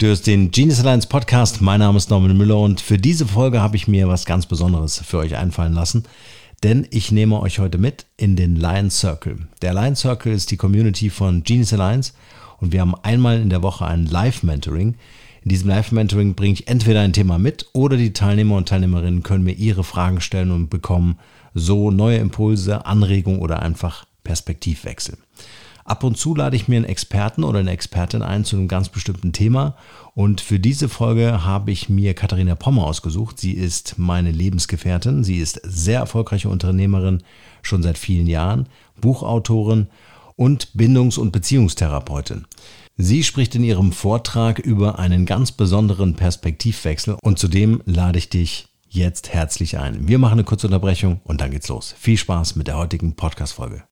Du hörst den Genius Alliance Podcast. Mein Name ist Norman Müller und für diese Folge habe ich mir was ganz Besonderes für euch einfallen lassen. Denn ich nehme euch heute mit in den Lion Circle. Der Lion Circle ist die Community von Genius Alliance und wir haben einmal in der Woche ein Live-Mentoring. In diesem Live-Mentoring bringe ich entweder ein Thema mit oder die Teilnehmer und Teilnehmerinnen können mir ihre Fragen stellen und bekommen so neue Impulse, Anregungen oder einfach Perspektivwechsel. Ab und zu lade ich mir einen Experten oder eine Expertin ein zu einem ganz bestimmten Thema. Und für diese Folge habe ich mir Katharina Pommer ausgesucht. Sie ist meine Lebensgefährtin. Sie ist sehr erfolgreiche Unternehmerin, schon seit vielen Jahren, Buchautorin und Bindungs- und Beziehungstherapeutin. Sie spricht in ihrem Vortrag über einen ganz besonderen Perspektivwechsel und zudem lade ich dich jetzt herzlich ein. Wir machen eine kurze Unterbrechung und dann geht's los. Viel Spaß mit der heutigen Podcast-Folge.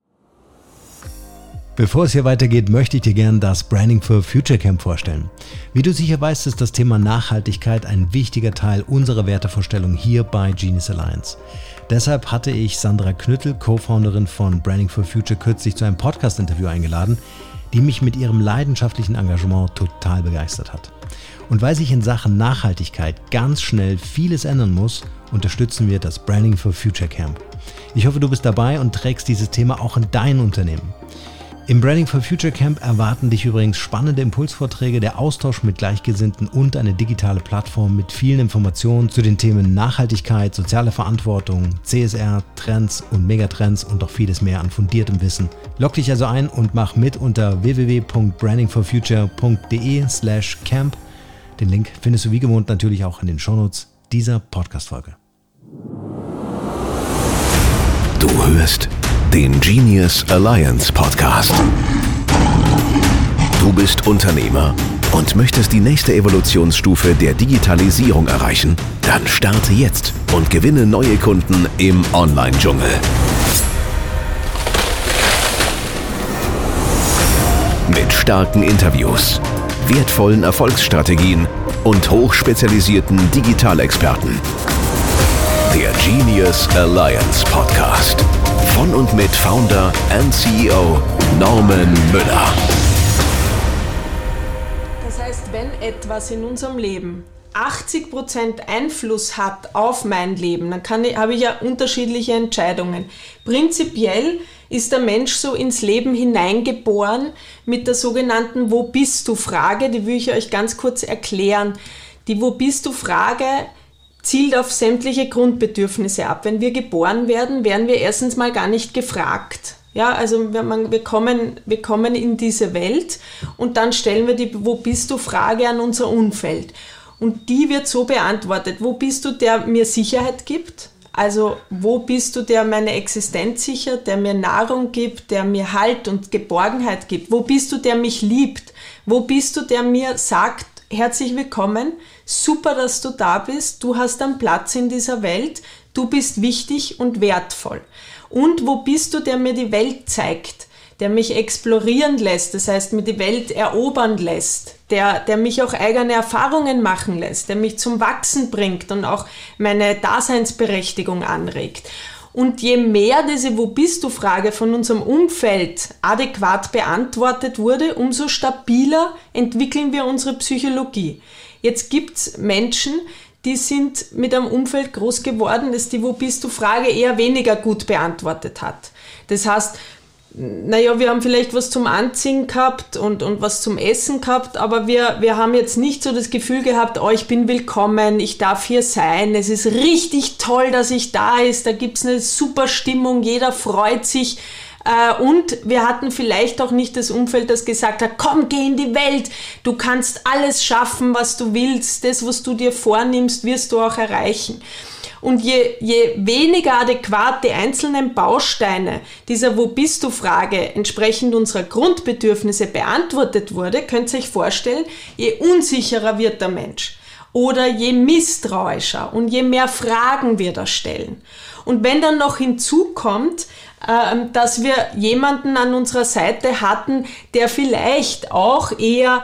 Bevor es hier weitergeht, möchte ich dir gerne das Branding for Future Camp vorstellen. Wie du sicher weißt, ist das Thema Nachhaltigkeit ein wichtiger Teil unserer Wertevorstellung hier bei Genius Alliance. Deshalb hatte ich Sandra Knüttel, Co-Founderin von Branding for Future, kürzlich zu einem Podcast-Interview eingeladen, die mich mit ihrem leidenschaftlichen Engagement total begeistert hat. Und weil sich in Sachen Nachhaltigkeit ganz schnell vieles ändern muss, unterstützen wir das Branding for Future Camp. Ich hoffe, du bist dabei und trägst dieses Thema auch in dein Unternehmen. Im Branding for Future Camp erwarten dich übrigens spannende Impulsvorträge, der Austausch mit Gleichgesinnten und eine digitale Plattform mit vielen Informationen zu den Themen Nachhaltigkeit, soziale Verantwortung, CSR, Trends und Megatrends und noch vieles mehr an fundiertem Wissen. Log dich also ein und mach mit unter www.brandingforfuture.de slash camp. Den Link findest du wie gewohnt natürlich auch in den Shownotes dieser Podcast-Folge. Du hörst den Genius Alliance Podcast. Du bist Unternehmer und möchtest die nächste Evolutionsstufe der Digitalisierung erreichen? Dann starte jetzt und gewinne neue Kunden im Online-Dschungel. Mit starken Interviews, wertvollen Erfolgsstrategien und hochspezialisierten Digitalexperten. Genius Alliance Podcast. Von und mit Founder and CEO Norman Müller. Das heißt, wenn etwas in unserem Leben 80% Einfluss hat auf mein Leben, dann ich, habe ich ja unterschiedliche Entscheidungen. Prinzipiell ist der Mensch so ins Leben hineingeboren mit der sogenannten Wo bist du Frage, die will ich euch ganz kurz erklären. Die Wo bist du Frage zielt auf sämtliche Grundbedürfnisse ab. Wenn wir geboren werden, werden wir erstens mal gar nicht gefragt. Ja, also wir, wir, kommen, wir kommen in diese Welt und dann stellen wir die Wo bist du Frage an unser Umfeld. Und die wird so beantwortet, wo bist du, der mir Sicherheit gibt? Also wo bist du, der meine Existenz sichert, der mir Nahrung gibt, der mir Halt und Geborgenheit gibt? Wo bist du, der mich liebt? Wo bist du, der mir sagt, herzlich willkommen, super, dass du da bist, du hast einen Platz in dieser Welt, du bist wichtig und wertvoll. Und wo bist du, der mir die Welt zeigt, der mich explorieren lässt, das heißt mir die Welt erobern lässt, der, der mich auch eigene Erfahrungen machen lässt, der mich zum Wachsen bringt und auch meine Daseinsberechtigung anregt. Und je mehr diese Wo bist du Frage von unserem Umfeld adäquat beantwortet wurde, umso stabiler entwickeln wir unsere Psychologie. Jetzt gibt es Menschen, die sind mit einem Umfeld groß geworden, das die Wo bist du Frage eher weniger gut beantwortet hat. Das heißt, naja, wir haben vielleicht was zum Anziehen gehabt und, und was zum Essen gehabt, aber wir, wir haben jetzt nicht so das Gefühl gehabt, oh, ich bin willkommen, ich darf hier sein, es ist richtig toll, dass ich da ist, da gibt es eine super Stimmung, jeder freut sich. Äh, und wir hatten vielleicht auch nicht das Umfeld, das gesagt hat, komm, geh in die Welt, du kannst alles schaffen, was du willst, das, was du dir vornimmst, wirst du auch erreichen. Und je, je weniger adäquat die einzelnen Bausteine dieser Wo bist du Frage entsprechend unserer Grundbedürfnisse beantwortet wurde, könnt ihr euch vorstellen, je unsicherer wird der Mensch oder je misstrauischer und je mehr Fragen wir da stellen. Und wenn dann noch hinzukommt, ähm, dass wir jemanden an unserer Seite hatten, der vielleicht auch eher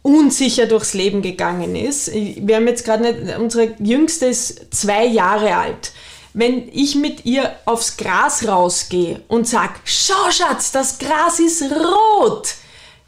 unsicher durchs Leben gegangen ist. Wir haben jetzt gerade nicht, unsere jüngste ist zwei Jahre alt. Wenn ich mit ihr aufs Gras rausgehe und sag, schau Schatz, das Gras ist rot,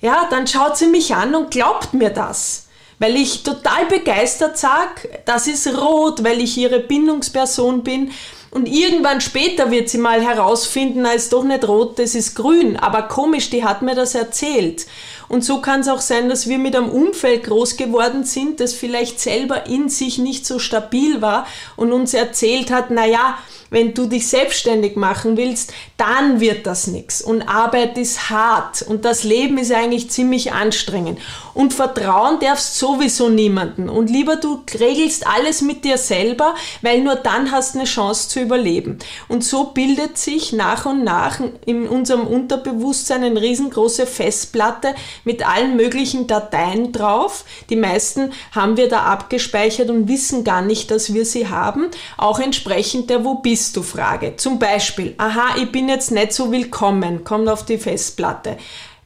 ja, dann schaut sie mich an und glaubt mir das. Weil ich total begeistert sage, das ist rot, weil ich ihre Bindungsperson bin. Und irgendwann später wird sie mal herausfinden, na ist doch nicht rot, das ist grün. Aber komisch, die hat mir das erzählt. Und so kann es auch sein, dass wir mit einem Umfeld groß geworden sind, das vielleicht selber in sich nicht so stabil war und uns erzählt hat, na ja, wenn du dich selbstständig machen willst, dann wird das nichts. Und Arbeit ist hart und das Leben ist eigentlich ziemlich anstrengend. Und vertrauen darfst sowieso niemanden. Und lieber du regelst alles mit dir selber, weil nur dann hast du eine Chance zu überleben. Und so bildet sich nach und nach in unserem Unterbewusstsein eine riesengroße Festplatte mit allen möglichen Dateien drauf. Die meisten haben wir da abgespeichert und wissen gar nicht, dass wir sie haben. Auch entsprechend der Wo bist du Frage. Zum Beispiel, aha, ich bin jetzt nicht so willkommen, kommt auf die Festplatte.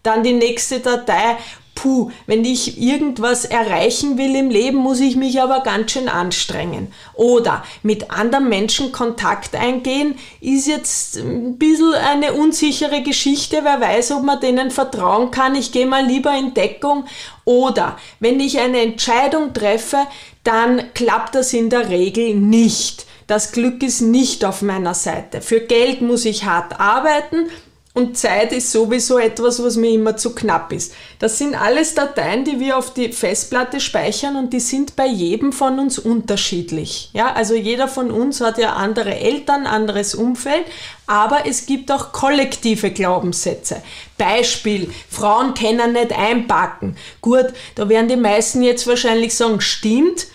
Dann die nächste Datei, puh, wenn ich irgendwas erreichen will im Leben, muss ich mich aber ganz schön anstrengen. Oder mit anderen Menschen Kontakt eingehen, ist jetzt ein bisschen eine unsichere Geschichte, wer weiß, ob man denen vertrauen kann, ich gehe mal lieber in Deckung. Oder wenn ich eine Entscheidung treffe, dann klappt das in der Regel nicht. Das Glück ist nicht auf meiner Seite. Für Geld muss ich hart arbeiten und Zeit ist sowieso etwas, was mir immer zu knapp ist. Das sind alles Dateien, die wir auf die Festplatte speichern und die sind bei jedem von uns unterschiedlich. Ja, also jeder von uns hat ja andere Eltern, anderes Umfeld, aber es gibt auch kollektive Glaubenssätze. Beispiel, Frauen können nicht einpacken. Gut, da werden die meisten jetzt wahrscheinlich sagen, stimmt,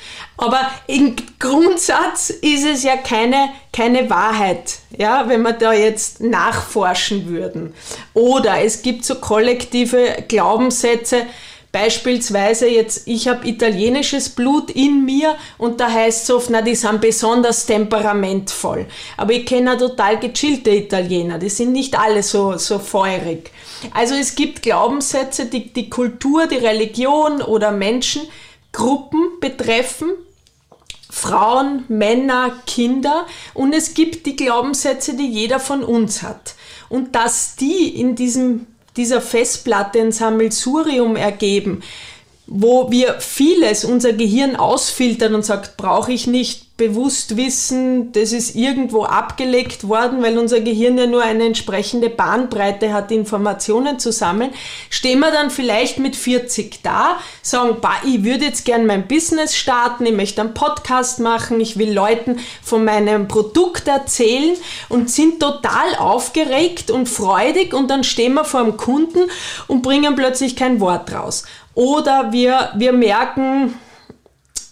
aber im Grundsatz ist es ja keine, keine Wahrheit, ja, wenn wir da jetzt nachforschen würden. Oder es gibt so kollektive Glaubenssätze, Beispielsweise jetzt, ich habe italienisches Blut in mir und da heißt es oft, na, die sind besonders temperamentvoll. Aber ich kenne total gechillte Italiener, die sind nicht alle so, so feurig. Also es gibt Glaubenssätze, die die Kultur, die Religion oder Menschen, Gruppen betreffen, Frauen, Männer, Kinder und es gibt die Glaubenssätze, die jeder von uns hat. Und dass die in diesem, dieser Festplatte ein Sammelsurium ergeben, wo wir vieles, unser Gehirn ausfiltern und sagt, brauche ich nicht, bewusst wissen, das ist irgendwo abgelegt worden, weil unser Gehirn ja nur eine entsprechende Bahnbreite hat, Informationen zu sammeln, stehen wir dann vielleicht mit 40 da, sagen, bah, ich würde jetzt gern mein Business starten, ich möchte einen Podcast machen, ich will Leuten von meinem Produkt erzählen und sind total aufgeregt und freudig und dann stehen wir vor dem Kunden und bringen plötzlich kein Wort raus. Oder wir, wir merken,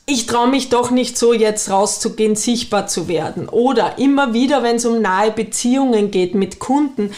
ich traue mich doch nicht so jetzt rauszugehen, sichtbar zu werden. Oder immer wieder, wenn es um nahe Beziehungen geht mit Kunden,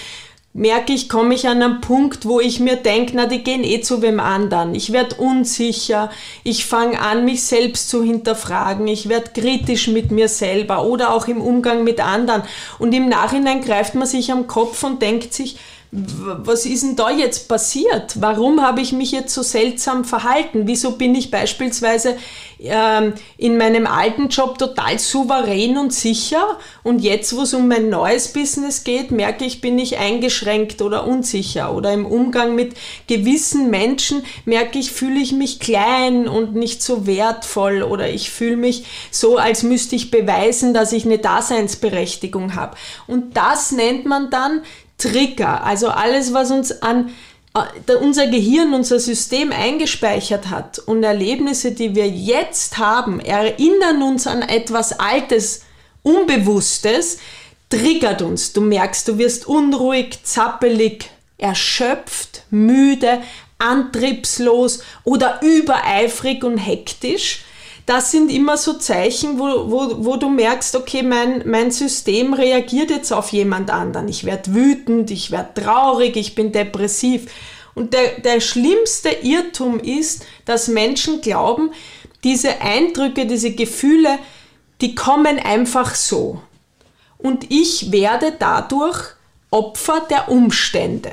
merke ich, komme ich an einen Punkt, wo ich mir denke, na, die gehen eh zu wem anderen. Ich werde unsicher, ich fange an, mich selbst zu hinterfragen, ich werde kritisch mit mir selber oder auch im Umgang mit anderen. Und im Nachhinein greift man sich am Kopf und denkt sich, was ist denn da jetzt passiert? Warum habe ich mich jetzt so seltsam verhalten? Wieso bin ich beispielsweise ähm, in meinem alten Job total souverän und sicher und jetzt, wo es um mein neues Business geht, merke ich, bin ich eingeschränkt oder unsicher oder im Umgang mit gewissen Menschen merke ich, fühle ich mich klein und nicht so wertvoll oder ich fühle mich so, als müsste ich beweisen, dass ich eine Daseinsberechtigung habe. Und das nennt man dann Trigger, also alles, was uns an äh, unser Gehirn, unser System eingespeichert hat und Erlebnisse, die wir jetzt haben, erinnern uns an etwas Altes, Unbewusstes, triggert uns. Du merkst, du wirst unruhig, zappelig, erschöpft, müde, antriebslos oder übereifrig und hektisch das sind immer so Zeichen, wo, wo, wo du merkst, okay, mein, mein System reagiert jetzt auf jemand anderen. Ich werde wütend, ich werde traurig, ich bin depressiv. Und der, der schlimmste Irrtum ist, dass Menschen glauben, diese Eindrücke, diese Gefühle, die kommen einfach so. Und ich werde dadurch Opfer der Umstände.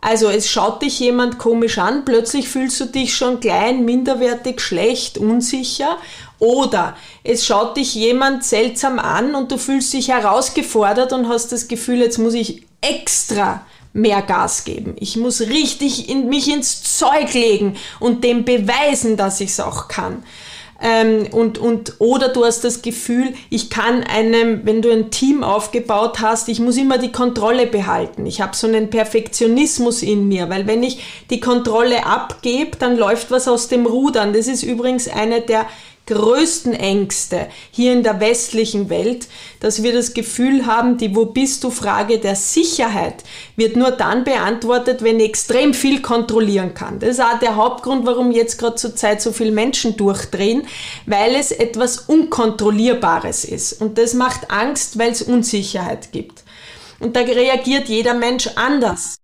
Also es schaut dich jemand komisch an, plötzlich fühlst du dich schon klein, minderwertig, schlecht, unsicher. Oder es schaut dich jemand seltsam an und du fühlst dich herausgefordert und hast das Gefühl, jetzt muss ich extra mehr Gas geben. Ich muss richtig in mich ins Zeug legen und dem beweisen, dass ich es auch kann. Ähm, und, und, oder du hast das Gefühl, ich kann einem, wenn du ein Team aufgebaut hast, ich muss immer die Kontrolle behalten. Ich habe so einen Perfektionismus in mir, weil wenn ich die Kontrolle abgebe, dann läuft was aus dem Rudern. Das ist übrigens eine der größten Ängste hier in der westlichen Welt, dass wir das Gefühl haben, die Wo bist du Frage der Sicherheit wird nur dann beantwortet, wenn ich extrem viel kontrollieren kann. Das ist auch der Hauptgrund, warum jetzt gerade zur Zeit so viele Menschen durchdrehen, weil es etwas Unkontrollierbares ist. Und das macht Angst, weil es Unsicherheit gibt. Und da reagiert jeder Mensch anders.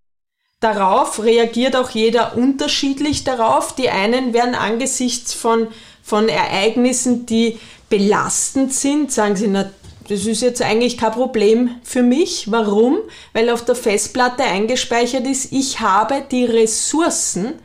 Darauf reagiert auch jeder unterschiedlich darauf. Die einen werden angesichts von von Ereignissen, die belastend sind, sagen sie, na, das ist jetzt eigentlich kein Problem für mich. Warum? Weil auf der Festplatte eingespeichert ist, ich habe die Ressourcen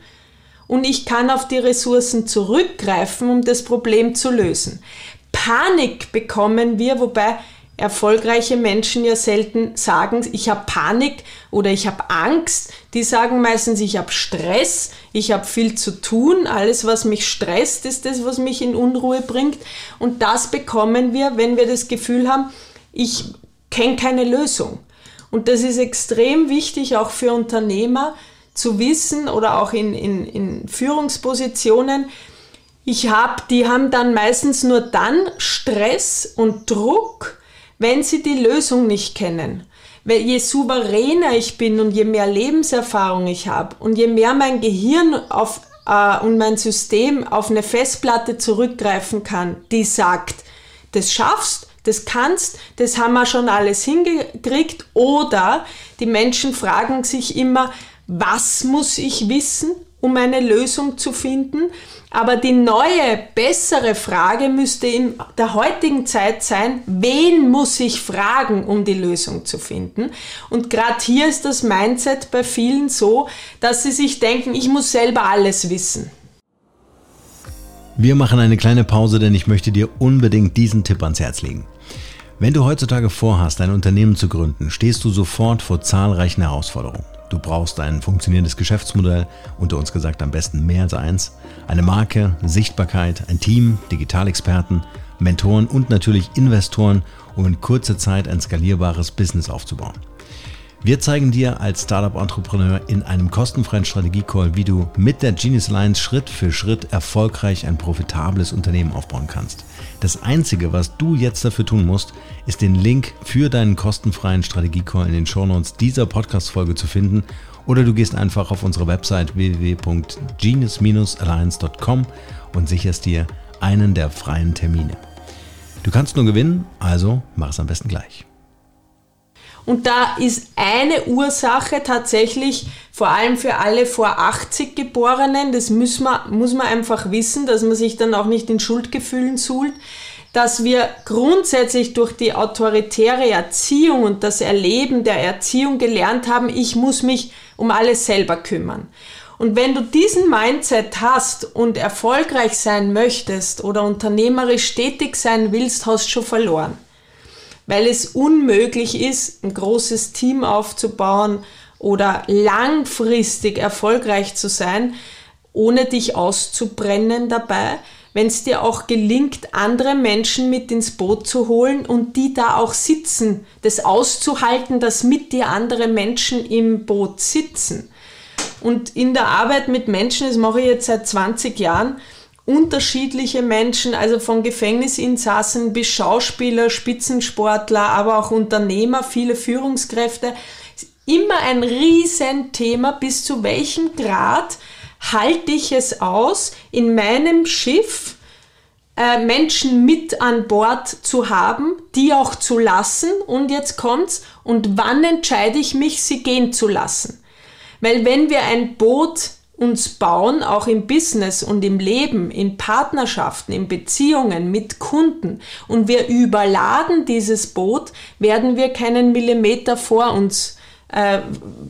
und ich kann auf die Ressourcen zurückgreifen, um das Problem zu lösen. Panik bekommen wir, wobei erfolgreiche Menschen ja selten sagen, ich habe Panik oder ich habe Angst. Die sagen meistens, ich habe Stress, ich habe viel zu tun, alles, was mich stresst, ist das, was mich in Unruhe bringt. Und das bekommen wir, wenn wir das Gefühl haben, ich kenne keine Lösung. Und das ist extrem wichtig auch für Unternehmer zu wissen oder auch in, in, in Führungspositionen, ich habe, die haben dann meistens nur dann Stress und Druck, wenn sie die Lösung nicht kennen. Je souveräner ich bin und je mehr Lebenserfahrung ich habe und je mehr mein Gehirn auf, äh, und mein System auf eine Festplatte zurückgreifen kann, die sagt, das schaffst, das kannst, das haben wir schon alles hingekriegt. Oder die Menschen fragen sich immer, was muss ich wissen, um eine Lösung zu finden? Aber die neue, bessere Frage müsste in der heutigen Zeit sein, wen muss ich fragen, um die Lösung zu finden? Und gerade hier ist das Mindset bei vielen so, dass sie sich denken, ich muss selber alles wissen. Wir machen eine kleine Pause, denn ich möchte dir unbedingt diesen Tipp ans Herz legen. Wenn du heutzutage vorhast, ein Unternehmen zu gründen, stehst du sofort vor zahlreichen Herausforderungen. Du brauchst ein funktionierendes Geschäftsmodell, unter uns gesagt am besten mehr als eins, eine Marke, Sichtbarkeit, ein Team, Digitalexperten, Mentoren und natürlich Investoren, um in kurzer Zeit ein skalierbares Business aufzubauen. Wir zeigen dir als Startup-Entrepreneur in einem kostenfreien Strategie-Call, wie du mit der Genius Alliance Schritt für Schritt erfolgreich ein profitables Unternehmen aufbauen kannst. Das Einzige, was du jetzt dafür tun musst, ist den Link für deinen kostenfreien Strategie-Call in den Shownotes dieser Podcast-Folge zu finden oder du gehst einfach auf unsere Website www.genius-alliance.com und sicherst dir einen der freien Termine. Du kannst nur gewinnen, also mach es am besten gleich. Und da ist eine Ursache tatsächlich vor allem für alle vor 80 Geborenen, das muss man, muss man einfach wissen, dass man sich dann auch nicht in Schuldgefühlen suhlt, dass wir grundsätzlich durch die autoritäre Erziehung und das Erleben der Erziehung gelernt haben, ich muss mich um alles selber kümmern. Und wenn du diesen Mindset hast und erfolgreich sein möchtest oder unternehmerisch tätig sein willst, hast du schon verloren weil es unmöglich ist, ein großes Team aufzubauen oder langfristig erfolgreich zu sein, ohne dich auszubrennen dabei, wenn es dir auch gelingt, andere Menschen mit ins Boot zu holen und die da auch sitzen, das auszuhalten, dass mit dir andere Menschen im Boot sitzen. Und in der Arbeit mit Menschen, das mache ich jetzt seit 20 Jahren, unterschiedliche Menschen, also von Gefängnisinsassen bis Schauspieler, Spitzensportler, aber auch Unternehmer, viele Führungskräfte. Immer ein Riesenthema, bis zu welchem Grad halte ich es aus, in meinem Schiff äh, Menschen mit an Bord zu haben, die auch zu lassen. Und jetzt kommt's. Und wann entscheide ich mich, sie gehen zu lassen? Weil wenn wir ein Boot uns bauen, auch im Business und im Leben, in Partnerschaften, in Beziehungen mit Kunden. Und wir überladen dieses Boot, werden wir keinen Millimeter vor uns äh,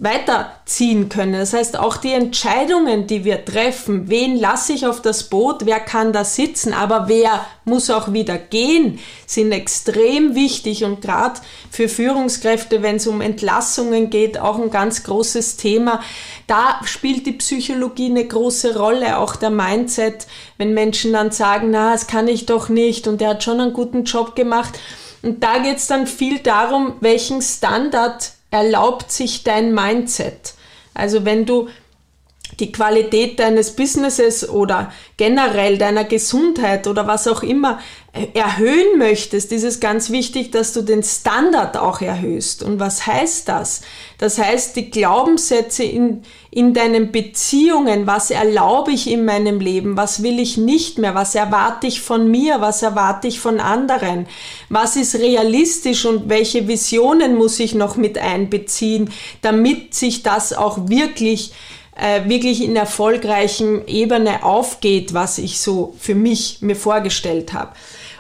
weiterziehen können. Das heißt, auch die Entscheidungen, die wir treffen, wen lasse ich auf das Boot, wer kann da sitzen, aber wer muss auch wieder gehen, sind extrem wichtig und gerade für Führungskräfte, wenn es um Entlassungen geht, auch ein ganz großes Thema. Da spielt die Psychologie eine große Rolle, auch der Mindset, wenn Menschen dann sagen, na, das kann ich doch nicht und der hat schon einen guten Job gemacht. Und da geht es dann viel darum, welchen Standard erlaubt sich dein Mindset. Also wenn du die Qualität deines Businesses oder generell deiner Gesundheit oder was auch immer erhöhen möchtest, ist es ganz wichtig, dass du den Standard auch erhöhst. Und was heißt das? Das heißt, die Glaubenssätze in, in deinen Beziehungen, was erlaube ich in meinem Leben, was will ich nicht mehr, was erwarte ich von mir, was erwarte ich von anderen, was ist realistisch und welche Visionen muss ich noch mit einbeziehen, damit sich das auch wirklich äh, wirklich in erfolgreichen Ebene aufgeht, was ich so für mich mir vorgestellt habe.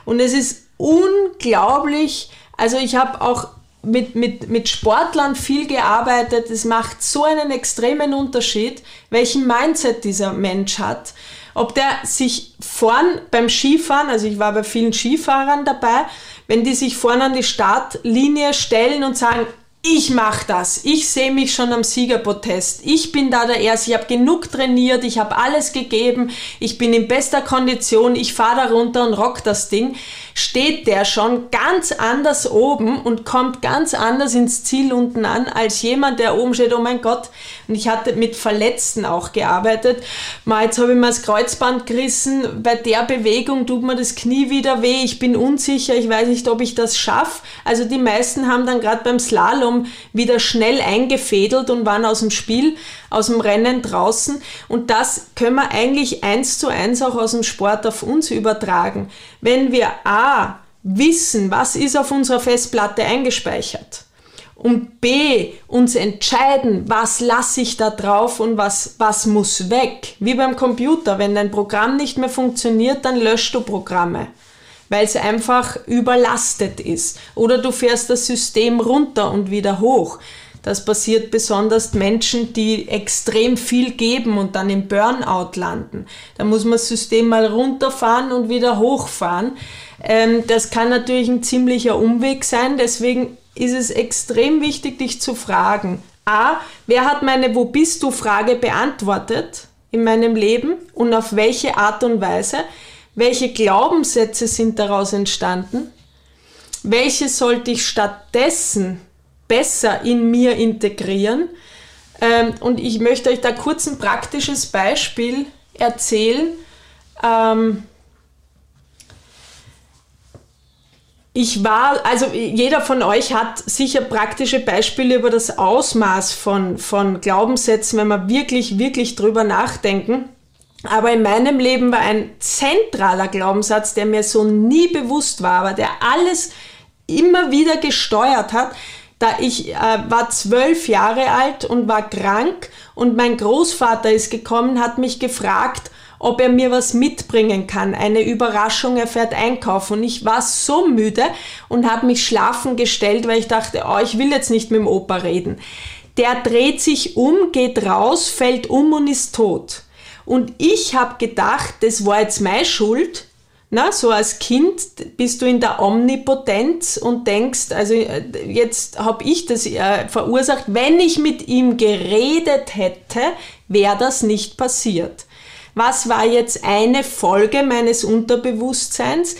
Und es ist unglaublich, also ich habe auch mit, mit, mit Sportlern viel gearbeitet. Es macht so einen extremen Unterschied, welchen Mindset dieser Mensch hat. Ob der sich vorn beim Skifahren, also ich war bei vielen Skifahrern dabei, wenn die sich vorn an die Startlinie stellen und sagen, ich mache das. Ich sehe mich schon am Siegerprotest. Ich bin da der Erste. Ich habe genug trainiert. Ich habe alles gegeben. Ich bin in bester Kondition. Ich fahre da runter und rock das Ding steht der schon ganz anders oben und kommt ganz anders ins Ziel unten an, als jemand, der oben steht, oh mein Gott. Und ich hatte mit Verletzten auch gearbeitet. Mal, jetzt habe ich mir das Kreuzband gerissen. Bei der Bewegung tut mir das Knie wieder weh. Ich bin unsicher. Ich weiß nicht, ob ich das schaffe. Also die meisten haben dann gerade beim Slalom wieder schnell eingefädelt und waren aus dem Spiel aus dem Rennen draußen. Und das können wir eigentlich eins zu eins auch aus dem Sport auf uns übertragen. Wenn wir A wissen, was ist auf unserer Festplatte eingespeichert und B uns entscheiden, was lasse ich da drauf und was, was muss weg. Wie beim Computer, wenn dein Programm nicht mehr funktioniert, dann löscht du Programme weil es einfach überlastet ist. Oder du fährst das System runter und wieder hoch. Das passiert besonders Menschen, die extrem viel geben und dann im Burnout landen. Da muss man das System mal runterfahren und wieder hochfahren. Ähm, das kann natürlich ein ziemlicher Umweg sein. Deswegen ist es extrem wichtig, dich zu fragen. A, wer hat meine Wo bist du Frage beantwortet in meinem Leben und auf welche Art und Weise? Welche Glaubenssätze sind daraus entstanden? Welche sollte ich stattdessen besser in mir integrieren. Ähm, und ich möchte euch da kurz ein praktisches Beispiel erzählen. Ähm, ich war, also jeder von euch hat sicher praktische Beispiele über das Ausmaß von, von Glaubenssätzen, wenn wir wirklich, wirklich drüber nachdenken. Aber in meinem Leben war ein zentraler Glaubenssatz, der mir so nie bewusst war, aber der alles immer wieder gesteuert hat, da ich äh, war zwölf Jahre alt und war krank und mein Großvater ist gekommen, hat mich gefragt, ob er mir was mitbringen kann. Eine Überraschung, er fährt einkaufen. Und ich war so müde und habe mich schlafen gestellt, weil ich dachte, oh, ich will jetzt nicht mit dem Opa reden. Der dreht sich um, geht raus, fällt um und ist tot. Und ich habe gedacht, das war jetzt meine Schuld, na, so als Kind bist du in der Omnipotenz und denkst, also äh, jetzt habe ich das äh, verursacht, wenn ich mit ihm geredet hätte, wäre das nicht passiert. Was war jetzt eine Folge meines Unterbewusstseins?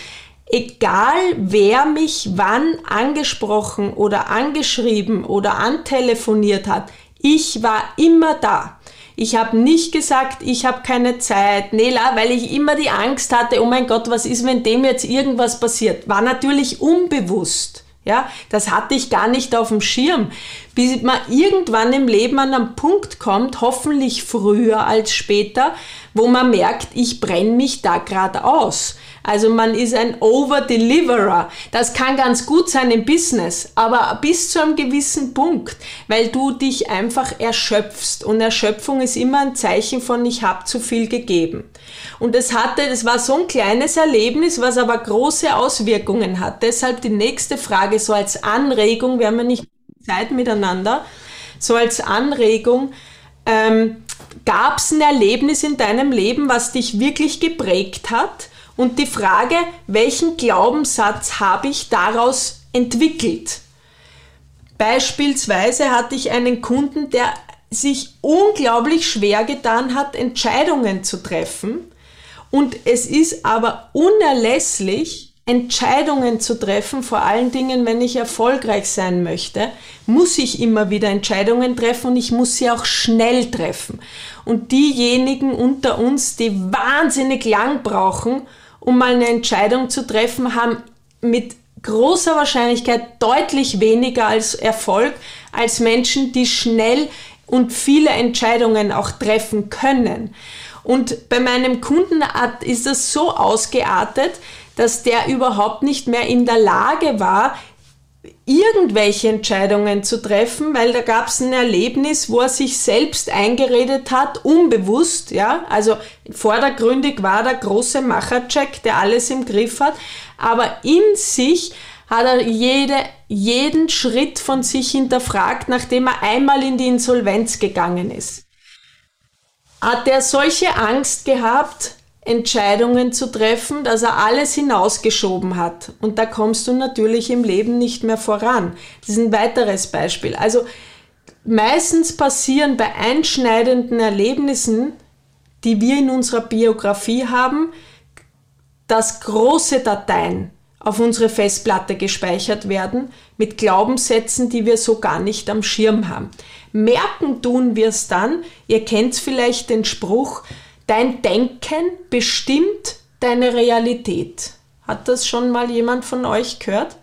Egal wer mich wann angesprochen oder angeschrieben oder antelefoniert hat, ich war immer da. Ich habe nicht gesagt, ich habe keine Zeit, Nela, weil ich immer die Angst hatte, oh mein Gott, was ist, wenn dem jetzt irgendwas passiert? War natürlich unbewusst. Ja, das hatte ich gar nicht auf dem Schirm. Bis man irgendwann im Leben an einen Punkt kommt, hoffentlich früher als später, wo man merkt, ich brenne mich da gerade aus. Also man ist ein Over-Deliverer. Das kann ganz gut sein im Business, aber bis zu einem gewissen Punkt, weil du dich einfach erschöpfst. Und Erschöpfung ist immer ein Zeichen von, ich habe zu viel gegeben. Und es hatte, das war so ein kleines Erlebnis, was aber große Auswirkungen hat. Deshalb die nächste Frage so als Anregung, wir haben ja nicht Zeit miteinander, so als Anregung, ähm, gab es ein Erlebnis in deinem Leben, was dich wirklich geprägt hat? Und die Frage, welchen Glaubenssatz habe ich daraus entwickelt? Beispielsweise hatte ich einen Kunden, der sich unglaublich schwer getan hat, Entscheidungen zu treffen. Und es ist aber unerlässlich, Entscheidungen zu treffen, vor allen Dingen, wenn ich erfolgreich sein möchte, muss ich immer wieder Entscheidungen treffen und ich muss sie auch schnell treffen. Und diejenigen unter uns, die wahnsinnig lang brauchen, um mal eine Entscheidung zu treffen, haben mit großer Wahrscheinlichkeit deutlich weniger als Erfolg als Menschen, die schnell und viele Entscheidungen auch treffen können. Und bei meinem Kunden ist das so ausgeartet, dass der überhaupt nicht mehr in der Lage war, irgendwelche Entscheidungen zu treffen, weil da gab es ein Erlebnis, wo er sich selbst eingeredet hat, unbewusst, ja, also vordergründig war der große Machercheck, der alles im Griff hat, aber in sich hat er jede, jeden Schritt von sich hinterfragt, nachdem er einmal in die Insolvenz gegangen ist. Hat er solche Angst gehabt, Entscheidungen zu treffen, dass er alles hinausgeschoben hat. Und da kommst du natürlich im Leben nicht mehr voran. Das ist ein weiteres Beispiel. Also meistens passieren bei einschneidenden Erlebnissen, die wir in unserer Biografie haben, dass große Dateien auf unsere Festplatte gespeichert werden mit Glaubenssätzen, die wir so gar nicht am Schirm haben. Merken tun wir es dann, ihr kennt vielleicht den Spruch, Dein Denken bestimmt deine Realität. Hat das schon mal jemand von euch gehört?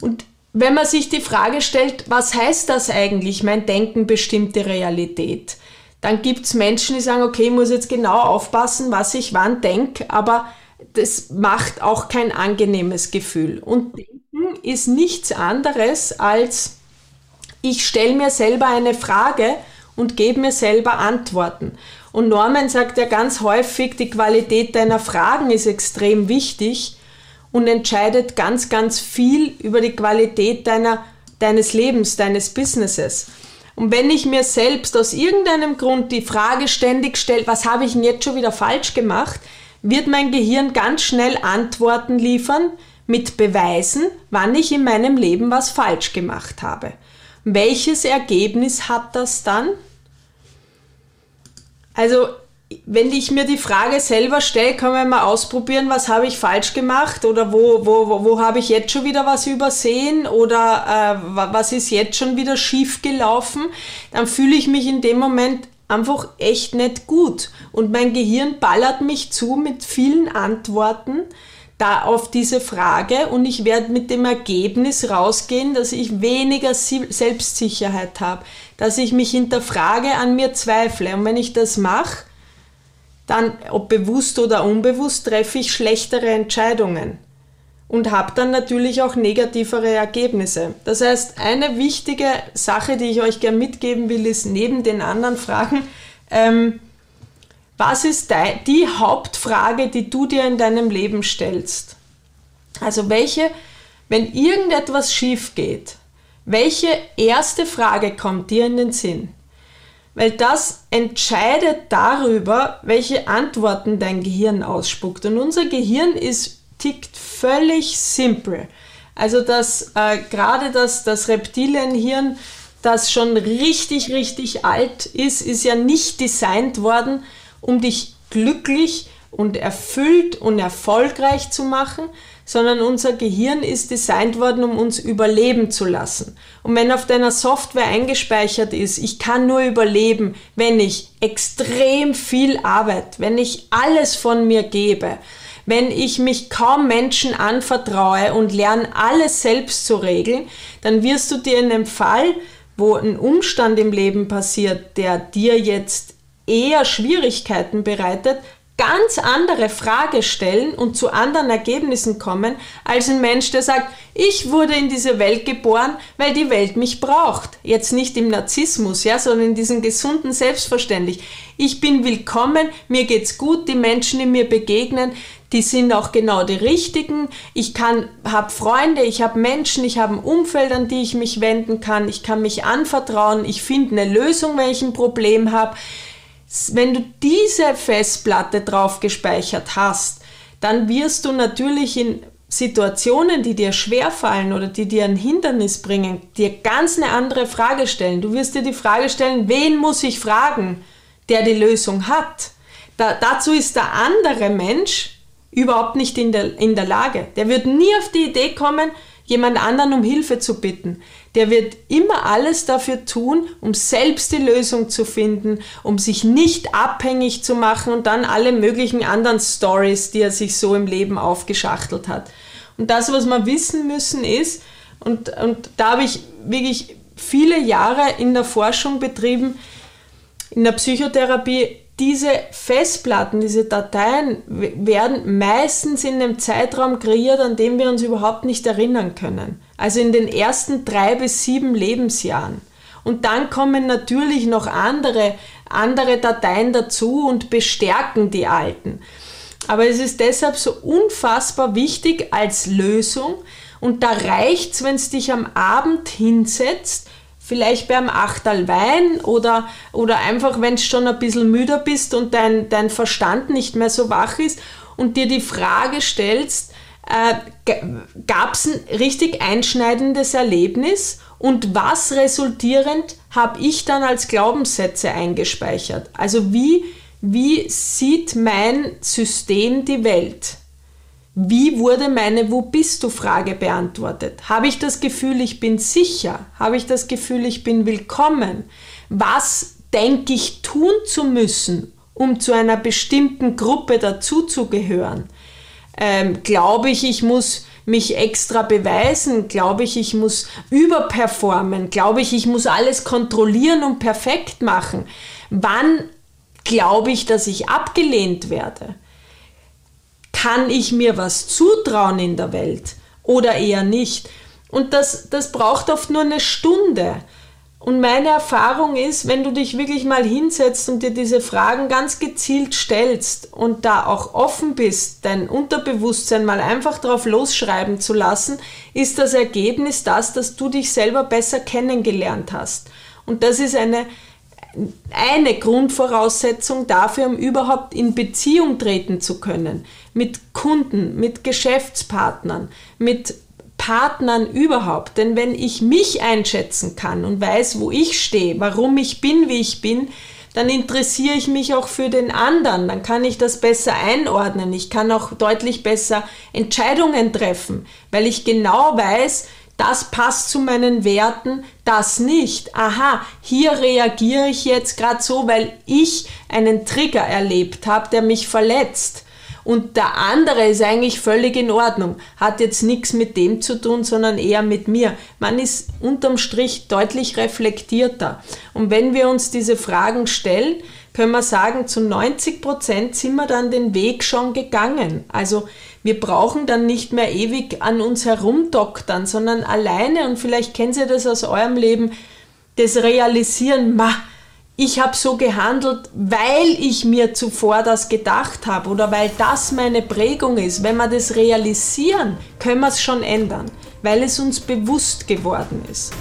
Und wenn man sich die Frage stellt, was heißt das eigentlich, mein Denken bestimmt die Realität, dann gibt es Menschen, die sagen, okay, ich muss jetzt genau aufpassen, was ich wann denke, aber das macht auch kein angenehmes Gefühl. Und Denken ist nichts anderes als, ich stelle mir selber eine Frage und gebe mir selber Antworten. Und Norman sagt ja ganz häufig, die Qualität deiner Fragen ist extrem wichtig und entscheidet ganz, ganz viel über die Qualität deiner, deines Lebens, deines Businesses. Und wenn ich mir selbst aus irgendeinem Grund die Frage ständig stelle, was habe ich denn jetzt schon wieder falsch gemacht, wird mein Gehirn ganz schnell Antworten liefern mit Beweisen, wann ich in meinem Leben was falsch gemacht habe. Welches Ergebnis hat das dann? Also, wenn ich mir die Frage selber stelle, kann man mal ausprobieren, was habe ich falsch gemacht oder wo, wo, wo, habe ich jetzt schon wieder was übersehen oder äh, was ist jetzt schon wieder schief gelaufen, dann fühle ich mich in dem Moment einfach echt nicht gut. Und mein Gehirn ballert mich zu mit vielen Antworten da auf diese Frage und ich werde mit dem Ergebnis rausgehen, dass ich weniger Selbstsicherheit habe, dass ich mich hinterfrage, an mir zweifle. Und wenn ich das mache, dann, ob bewusst oder unbewusst, treffe ich schlechtere Entscheidungen und habe dann natürlich auch negativere Ergebnisse. Das heißt, eine wichtige Sache, die ich euch gerne mitgeben will, ist neben den anderen Fragen, ähm, was ist die Hauptfrage, die du dir in deinem Leben stellst? Also welche, wenn irgendetwas schief geht, welche erste Frage kommt dir in den Sinn? Weil das entscheidet darüber, welche Antworten dein Gehirn ausspuckt. Und unser Gehirn ist, tickt völlig simpel. Also das, äh, gerade das, das Reptilienhirn, das schon richtig, richtig alt ist, ist ja nicht designt worden, um dich glücklich und erfüllt und erfolgreich zu machen, sondern unser Gehirn ist designt worden, um uns überleben zu lassen. Und wenn auf deiner Software eingespeichert ist, ich kann nur überleben, wenn ich extrem viel arbeite, wenn ich alles von mir gebe, wenn ich mich kaum Menschen anvertraue und lerne alles selbst zu regeln, dann wirst du dir in einem Fall, wo ein Umstand im Leben passiert, der dir jetzt eher Schwierigkeiten bereitet, ganz andere Frage stellen und zu anderen Ergebnissen kommen, als ein Mensch, der sagt, ich wurde in diese Welt geboren, weil die Welt mich braucht. Jetzt nicht im Narzissmus, ja, sondern in diesem gesunden Selbstverständlich. Ich bin willkommen, mir geht's gut, die Menschen, die mir begegnen, die sind auch genau die richtigen. Ich kann, habe Freunde, ich habe Menschen, ich habe ein Umfeld, an die ich mich wenden kann. Ich kann mich anvertrauen. Ich finde eine Lösung, wenn ich ein Problem habe. Wenn du diese Festplatte drauf gespeichert hast, dann wirst du natürlich in Situationen, die dir schwerfallen oder die dir ein Hindernis bringen, dir ganz eine andere Frage stellen. Du wirst dir die Frage stellen, wen muss ich fragen, der die Lösung hat? Da, dazu ist der andere Mensch überhaupt nicht in der, in der Lage. Der wird nie auf die Idee kommen, jemand anderen um Hilfe zu bitten. Der wird immer alles dafür tun, um selbst die Lösung zu finden, um sich nicht abhängig zu machen und dann alle möglichen anderen Stories, die er sich so im Leben aufgeschachtelt hat. Und das, was wir wissen müssen, ist, und, und da habe ich wirklich viele Jahre in der Forschung betrieben, in der Psychotherapie, diese Festplatten, diese Dateien werden meistens in einem Zeitraum kreiert, an dem wir uns überhaupt nicht erinnern können. Also in den ersten drei bis sieben Lebensjahren. Und dann kommen natürlich noch andere, andere Dateien dazu und bestärken die alten. Aber es ist deshalb so unfassbar wichtig als Lösung. Und da reicht es, wenn es dich am Abend hinsetzt vielleicht beim Achtal Wein oder, oder einfach, wenn du schon ein bisschen müder bist und dein, dein Verstand nicht mehr so wach ist und dir die Frage stellst, äh, gab es ein richtig einschneidendes Erlebnis und was resultierend habe ich dann als Glaubenssätze eingespeichert? Also wie, wie sieht mein System die Welt? Wie wurde meine Wo bist du Frage beantwortet? Habe ich das Gefühl, ich bin sicher? Habe ich das Gefühl, ich bin willkommen? Was denke ich tun zu müssen, um zu einer bestimmten Gruppe dazuzugehören? Ähm, glaube ich, ich muss mich extra beweisen? Glaube ich, ich muss überperformen? Glaube ich, ich muss alles kontrollieren und perfekt machen? Wann glaube ich, dass ich abgelehnt werde? Kann ich mir was zutrauen in der Welt oder eher nicht? Und das, das braucht oft nur eine Stunde. Und meine Erfahrung ist, wenn du dich wirklich mal hinsetzt und dir diese Fragen ganz gezielt stellst und da auch offen bist, dein Unterbewusstsein mal einfach drauf losschreiben zu lassen, ist das Ergebnis das, dass du dich selber besser kennengelernt hast. Und das ist eine, eine Grundvoraussetzung dafür, um überhaupt in Beziehung treten zu können. Mit Kunden, mit Geschäftspartnern, mit Partnern überhaupt. Denn wenn ich mich einschätzen kann und weiß, wo ich stehe, warum ich bin, wie ich bin, dann interessiere ich mich auch für den anderen. Dann kann ich das besser einordnen. Ich kann auch deutlich besser Entscheidungen treffen, weil ich genau weiß, das passt zu meinen Werten, das nicht. Aha, hier reagiere ich jetzt gerade so, weil ich einen Trigger erlebt habe, der mich verletzt. Und der andere ist eigentlich völlig in Ordnung, hat jetzt nichts mit dem zu tun, sondern eher mit mir. Man ist unterm Strich deutlich reflektierter. Und wenn wir uns diese Fragen stellen, können wir sagen, zu 90 Prozent sind wir dann den Weg schon gegangen. Also wir brauchen dann nicht mehr ewig an uns herumdoktern, sondern alleine, und vielleicht kennen Sie das aus eurem Leben, das Realisieren, ma, ich habe so gehandelt, weil ich mir zuvor das gedacht habe oder weil das meine Prägung ist. Wenn wir das realisieren, können wir es schon ändern, weil es uns bewusst geworden ist.